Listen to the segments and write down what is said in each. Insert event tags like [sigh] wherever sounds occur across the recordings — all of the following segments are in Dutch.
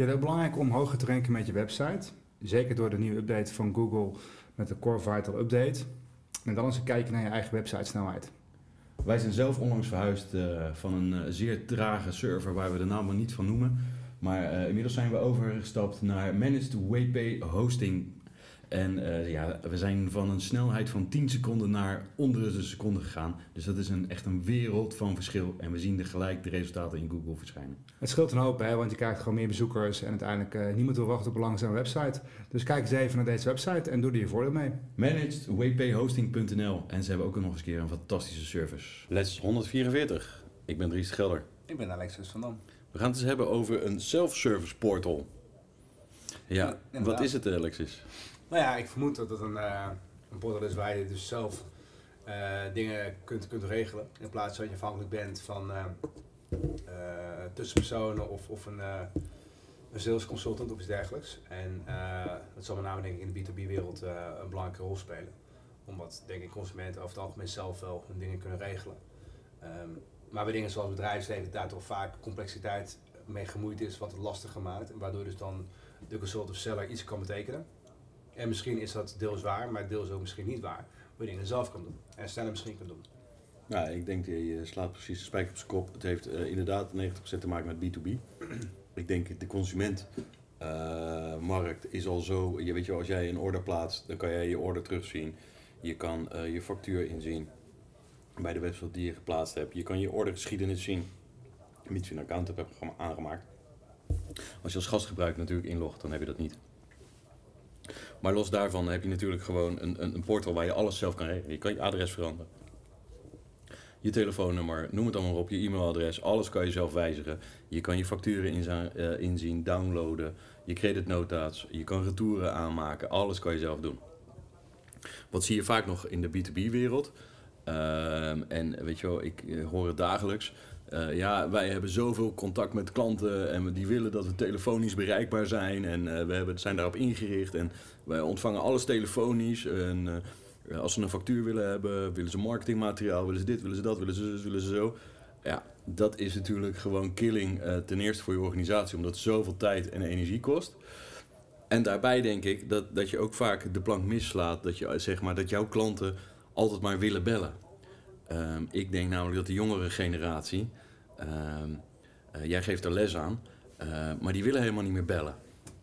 Je het ook belangrijk om hoger te ranken met je website? Zeker door de nieuwe update van Google met de Core Vital Update. En dan eens een kijkje naar je eigen website snelheid. Wij zijn zelf onlangs verhuisd uh, van een uh, zeer trage server waar we de naam maar niet van noemen. Maar uh, inmiddels zijn we overgestapt naar Managed WP Hosting en uh, ja, we zijn van een snelheid van 10 seconden naar onder de seconde gegaan. Dus dat is een, echt een wereld van verschil. En we zien er gelijk de resultaten in Google verschijnen. Het scheelt een hoop, hè, want je krijgt gewoon meer bezoekers. En uiteindelijk uh, niemand wil wachten op een langzame website. Dus kijk eens even naar deze website en doe er je voordeel mee. ManagedWPHosting.nl En ze hebben ook nog eens een keer een fantastische service. Les 144. Ik ben Dries Gelder. Ik ben Alexis van Dam. We gaan het eens hebben over een self-service portal. Ja, ja wat is het Alexis? Nou ja, ik vermoed dat het een, uh, een portal is waar je dus zelf uh, dingen kunt, kunt regelen. In plaats van dat je afhankelijk bent van uh, tussenpersonen of, of een, een sales consultant of iets dergelijks. En dat zal met name denk ik in de B2B-wereld een belangrijke rol spelen. Omdat denk ik consumenten over het algemeen zelf wel hun dingen kunnen regelen. Um, maar bij dingen zoals bedrijfsleven daar toch vaak complexiteit mee gemoeid is, wat het lastiger maakt. En waardoor dus dan de consultant of seller iets kan betekenen. En misschien is dat deels waar, maar deels ook misschien niet waar. Waar je dingen zelf kan doen. En sneller misschien kan doen. Ja, ik denk dat je slaat precies de spijker op zijn kop. Het heeft uh, inderdaad 90% te maken met B2B. ik denk de consumentmarkt uh, is al zo. Je weet je, als jij een order plaatst, dan kan jij je order terugzien. Je kan je factuur inzien bij de website die je geplaatst hebt. Je kan je ordergeschiedenis zien. Mits je een account hebt aangemaakt. Als je als gastgebruiker natuurlijk inlogt, dan heb je dat niet. Maar los daarvan heb je natuurlijk gewoon een, een, een portal waar je alles zelf kan regelen. Je kan je adres veranderen. Je telefoonnummer, noem het allemaal op, je e-mailadres, alles kan je zelf wijzigen. Je kan je facturen inzien, uh, inzien, downloaden, je creditnota's, je kan retouren aanmaken, alles kan je zelf doen. Wat zie je vaak nog in de B2B-wereld? Uh, en weet je wel, ik uh, hoor het dagelijks. Uh, ja, wij hebben zoveel contact met klanten en die willen dat we telefonisch bereikbaar zijn. En uh, we hebben, zijn daarop ingericht en wij ontvangen alles telefonisch. En uh, als ze een factuur willen hebben, willen ze marketingmateriaal, willen ze dit, willen ze dat, willen ze, willen ze zo. Ja, dat is natuurlijk gewoon killing ten eerste voor je organisatie, omdat het zoveel tijd en energie kost. En daarbij denk ik dat, dat je ook vaak de plank mislaat, dat, je, zeg maar, dat jouw klanten altijd maar willen bellen. Um, ik denk namelijk dat de jongere generatie, um, uh, jij geeft er les aan, uh, maar die willen helemaal niet meer bellen.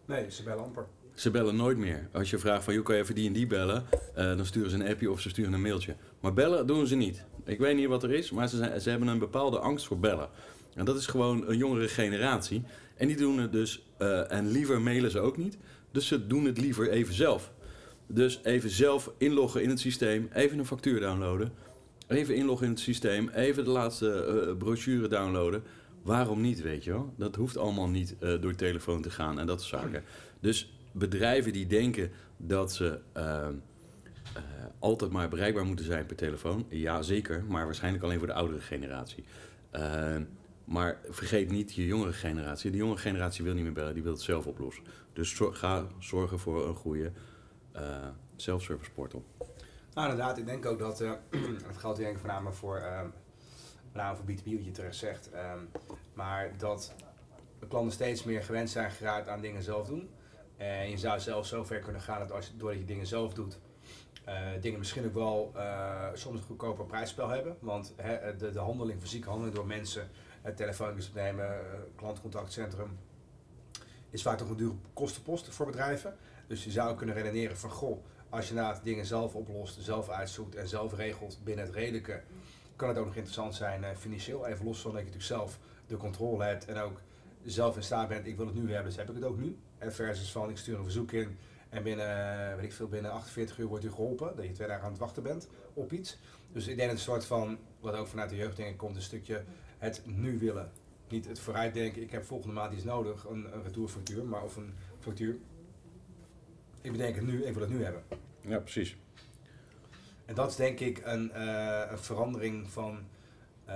Nee, ze bellen amper. Ze bellen nooit meer. Als je vraagt van, joh, kan je even die en die bellen? Uh, dan sturen ze een appje of ze sturen een mailtje. Maar bellen doen ze niet. Ik weet niet wat er is, maar ze, zijn, ze hebben een bepaalde angst voor bellen. En dat is gewoon een jongere generatie. En die doen het dus, en liever mailen ze ook niet. Dus ze doen het liever even zelf. Dus even zelf inloggen in het systeem, even een factuur downloaden. Even inloggen in het systeem, even de laatste uh, brochure downloaden. Waarom niet, weet je wel? Dat hoeft allemaal niet uh, door telefoon te gaan en dat soort zaken. Dus bedrijven die denken dat ze uh, altijd maar bereikbaar moeten zijn per telefoon, ja zeker, maar waarschijnlijk alleen voor de oudere generatie. maar vergeet niet je jongere generatie. De jongere generatie wil niet meer bellen, die wil het zelf oplossen. Dus ga zorgen voor een goede self-service portal. Nou, inderdaad. Ik denk ook dat, [clears throat] uh, het geldt denk ik voornamelijk voor, uh, voor B2B, wat je terecht zegt. Um, maar dat de klanten steeds meer gewend zijn geraakt aan dingen zelf doen. En je zou zelf zo ver kunnen gaan dat als je, doordat je dingen zelf doet, uh, dingen misschien ook wel soms een goedkoper prijsspel hebben. Want de, de handeling, fysieke handeling door mensen, het opnemen, klantcontactcentrum, is vaak toch een dure kostenpost voor bedrijven. Dus je zou kunnen redeneren van, goh, als je na dingen zelf oplost, zelf uitzoekt en zelf regelt binnen het redelijke, kan het ook nog interessant zijn uh, financieel. Even los van dat je natuurlijk zelf de controle hebt en ook zelf in staat bent, ik wil het nu hebben, dus heb ik het ook nu. En versus van, ik stuur een verzoek in en binnen, weet ik veel, binnen 48 uur wordt u geholpen, dat je twee dagen aan het wachten bent op iets. Dus ik denk dat een soort van, wat ook vanuit de jeugd denk komt, een stukje het nu willen niet het vooruitdenken, ik heb volgende maand iets nodig, een, een retourfactuur, maar of een factuur. Ik bedenk het nu, ik wil het nu hebben. Ja, precies. En dat is denk ik een, eh, een verandering van, eh,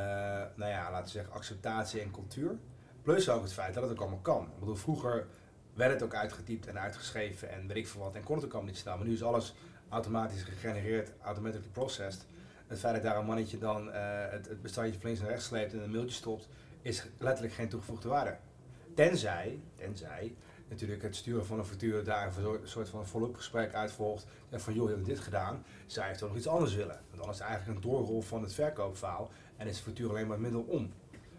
nou ja, laten we zeggen, acceptatie en cultuur. Plus ook het feit dat het ook allemaal kan. Ik bedoel, vroeger werd het ook uitgetypt en uitgeschreven en weet ik veel wat en kon het ook allemaal niet staan. Maar nu is alles automatisch gegenereerd, automatically processed. Het feit dat daar een mannetje dan eh, het, het bestandje van links naar rechts sleept en een mailtje stopt, is letterlijk geen toegevoegde waarde. Tenzij, tenzij natuurlijk het sturen van een factuur daar een soort- van follow-up gesprek uitvolgt. En van joh, je hebt dit gedaan, zij heeft toch nog iets anders willen. Want dan is het eigenlijk een doorrol van het verkoopverhaal en is de factuur alleen maar het middel om.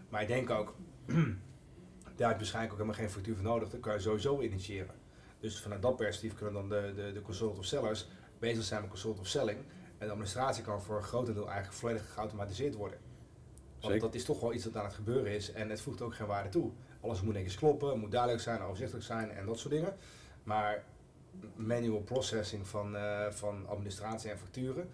Maar ik denk ook, [clears throat] daar heb je waarschijnlijk ook helemaal geen factuur voor nodig, dat kan je sowieso initiëren. Dus vanuit dat perspectief kunnen dan de, de, de consultant of sellers bezig zijn met consult of selling. En de administratie kan voor een groot deel eigenlijk volledig geautomatiseerd worden. Want Zeker. dat is toch wel iets dat aan het gebeuren is en het voegt ook geen waarde toe. Alles moet netjes kloppen, moet duidelijk zijn, overzichtelijk zijn en dat soort dingen. Maar manual processing van, eh, van administratie en facturen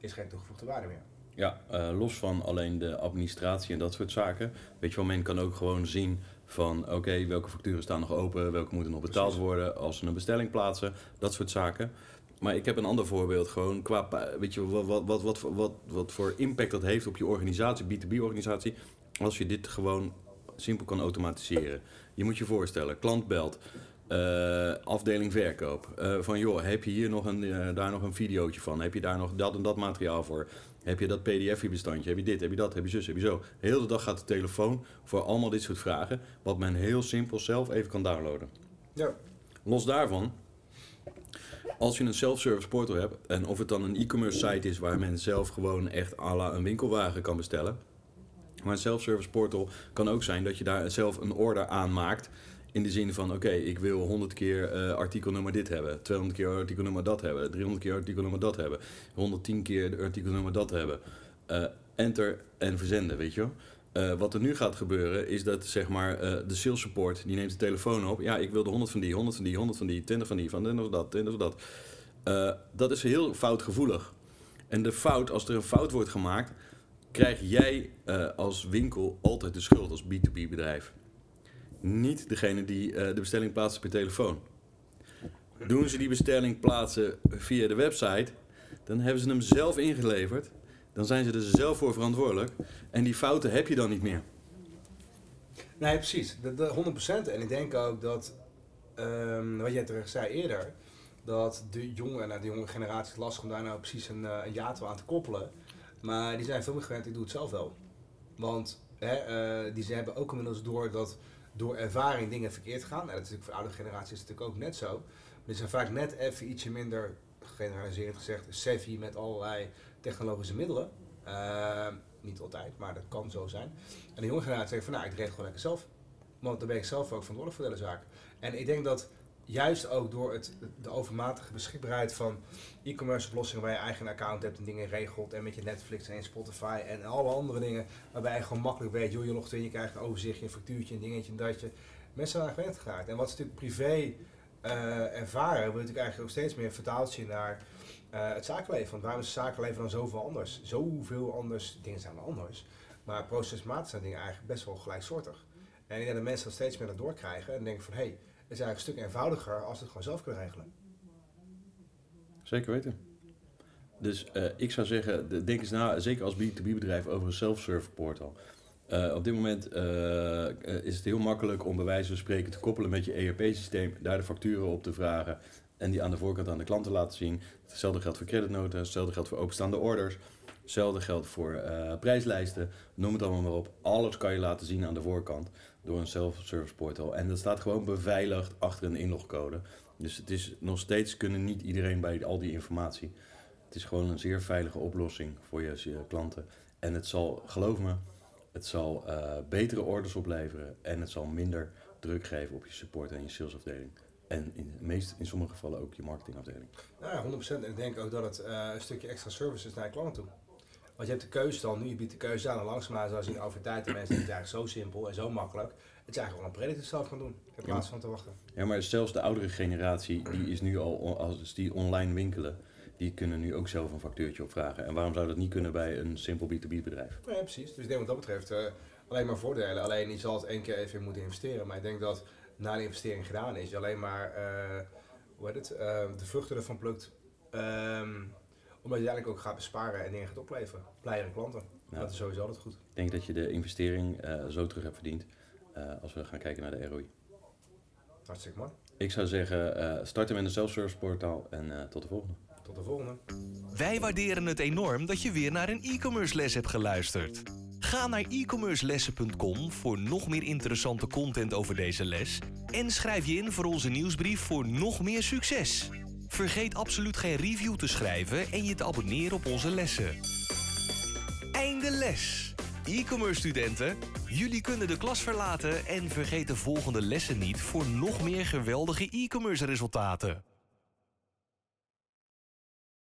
is geen toegevoegde waarde meer. Ja, eh, los van alleen de administratie en dat soort zaken. Weet je wel, men kan ook gewoon zien van oké, welke facturen staan nog open, welke moeten nog betaald Precies. worden als ze een bestelling plaatsen, dat soort zaken. Maar ik heb een ander voorbeeld, gewoon qua, weet je, wat, wat, wat, wat, wat, wat voor impact dat heeft op je organisatie, B2B-organisatie, als je dit gewoon simpel kan automatiseren. Je moet je voorstellen, klant belt, eh, afdeling verkoop, eh, van joh, heb je hier nog een, eh, daar nog een videootje van, heb je daar nog dat en dat materiaal voor, heb je dat pdf-bestandje, heb je dit, heb je dat, heb je zus, heb je zo. De hele dag gaat de telefoon voor allemaal dit soort vragen, wat men heel simpel zelf even kan downloaden. Ja. Los daarvan, als je een self-service portal hebt, en of het dan een e-commerce site is waar men zelf gewoon echt à la een winkelwagen kan bestellen. Maar een self-service portal kan ook zijn dat je daar zelf een order aanmaakt. In de zin van, oké, ik wil 100 keer eh, artikelnummer dit hebben, 200 keer artikelnummer dat hebben, 300 keer artikelnummer dat hebben, 110 keer artikelnummer dat hebben. Eh, enter en verzenden, weet je wel. Eh, wat er nu gaat gebeuren is dat zeg maar de sales support die neemt de telefoon op. Ja, ik wil de 100 van die, 100 van die, 100 van die, 20 van die, van dit of dat, dit of dat. Dat is heel foutgevoelig. En de fout, als er een fout wordt gemaakt, krijg jij eh, als winkel altijd de schuld als B2B bedrijf. Niet degene die eh, de bestelling plaatst per telefoon. Doen ze die bestelling plaatsen via de website, dan hebben ze hem zelf ingeleverd. Dan zijn ze er zelf voor verantwoordelijk. En die fouten heb je dan niet meer. Nee, precies. De, de 100%. En ik denk ook dat, ehm, wat jij terecht zei eerder, dat de jonge, nou, de jonge generatie lastig om daar nou precies een, eh, een jaartal aan te koppelen. Maar die zijn veel meer gewend, ik doe het zelf wel. Want hè, eh, die ze hebben ook inmiddels door dat door ervaring dingen verkeerd gaan. En dat is voor de oude generatie is het natuurlijk ook net zo. Maar die zijn vaak net even ietsje minder, generaliserend gezegd, savvy met allerlei technologische middelen. Eh, niet altijd, maar dat kan zo zijn. En de jonge generatie zegt van nou, ik regel gewoon lekker zelf. Want dan ben ik zelf ook verantwoordelijk voor de hele zaak. En ik denk dat juist ook door het, de overmatige beschikbaarheid van e-commerce oplossingen waar je eigen account hebt en dingen regelt en met je Netflix en Spotify en alle andere dingen waarbij je gewoon makkelijk weet, joh, je logt in, je krijgt een overzichtje, een factuurtje, een dingetje, een datje. Mensen zijn aan gewend geraakt. En wat ze natuurlijk privé eh, ervaren, je natuurlijk eigenlijk ook steeds meer vertaald zien naar eh, het zakenleven. Want waarom is het zakenleven dan zoveel anders? Zoveel anders, dingen zijn wel anders. Maar procesmatig zijn dingen eigenlijk best wel gelijksoortig. En ik denk dat mensen dat steeds meer dat doorkrijgen en denken van hé, hey, is eigenlijk een stuk eenvoudiger als we het gewoon zelf kunnen regelen. Zeker weten. Dus eh, ik zou zeggen, de- denk eens na, zeker als B2B-bedrijf, over een self-serve portal. Eh, op dit moment eh, is het heel makkelijk om bij wijze van spreken te koppelen met je ERP-systeem, daar de facturen op te vragen en die aan de voorkant aan de klant te laten zien. Hetzelfde geldt voor creditnoten, hetzelfde geldt voor openstaande orders, hetzelfde geldt voor eh, prijslijsten, noem het allemaal maar op. Alles kan je laten zien aan de voorkant door een self-service portal. En dat staat gewoon beveiligd achter een inlogcode. Dus het is nog steeds kunnen niet iedereen bij al die informatie. Het is gewoon een zeer veilige oplossing voor je, klanten. En het zal, geloof me, het zal eh, betere orders opleveren en het zal minder druk geven op je support en je salesafdeling. En in, meest, in sommige gevallen ook je marketingafdeling. Nou ja, 100%. En ik denk ook dat het eh, een stukje extra service is naar je klanten toe. Want je hebt de keuze dan, nu je biedt de keuze aan en langzaamaan je zien over tijd de mensen het is eigenlijk zo simpel en zo makkelijk. Het is eigenlijk wel een predator zelf gaan doen, in plaats van te wachten. Ja, maar zelfs de oudere generatie, die is nu al, als die online winkelen, die kunnen nu ook zelf een factuurtje opvragen. En waarom zou dat niet kunnen bij een simpel B2B bedrijf? Ja, precies. Dus ik denk wat dat betreft, eh, alleen maar voordelen. Alleen je zal het één keer even in moeten investeren. Maar ik denk dat na de investering gedaan is, je alleen maar eh, hoe heet het, eh, de vruchten ervan plukt. Ehm, omdat je uiteindelijk ook gaat besparen en dingen gaat opleveren. Blijere klanten. Ja. Dat is sowieso altijd goed. Ik denk dat je de investering eh, zo terug hebt verdiend eh, als we gaan kijken naar de ROI. Hartstikke mooi. Ik zou zeggen, eh starten met een self-service portaal en eh, tot de volgende. Tot de volgende. Wij waarderen het enorm dat je weer naar een e-commerce les hebt geluisterd. Ga naar e-commercelessen.com voor nog meer interessante content over deze les en schrijf je in voor onze nieuwsbrief voor nog meer succes. Vergeet absoluut geen review te schrijven en je te abonneren op onze lessen. Einde les. E-commerce studenten, jullie kunnen de klas verlaten en vergeet de volgende lessen niet voor nog meer geweldige e-commerce resultaten.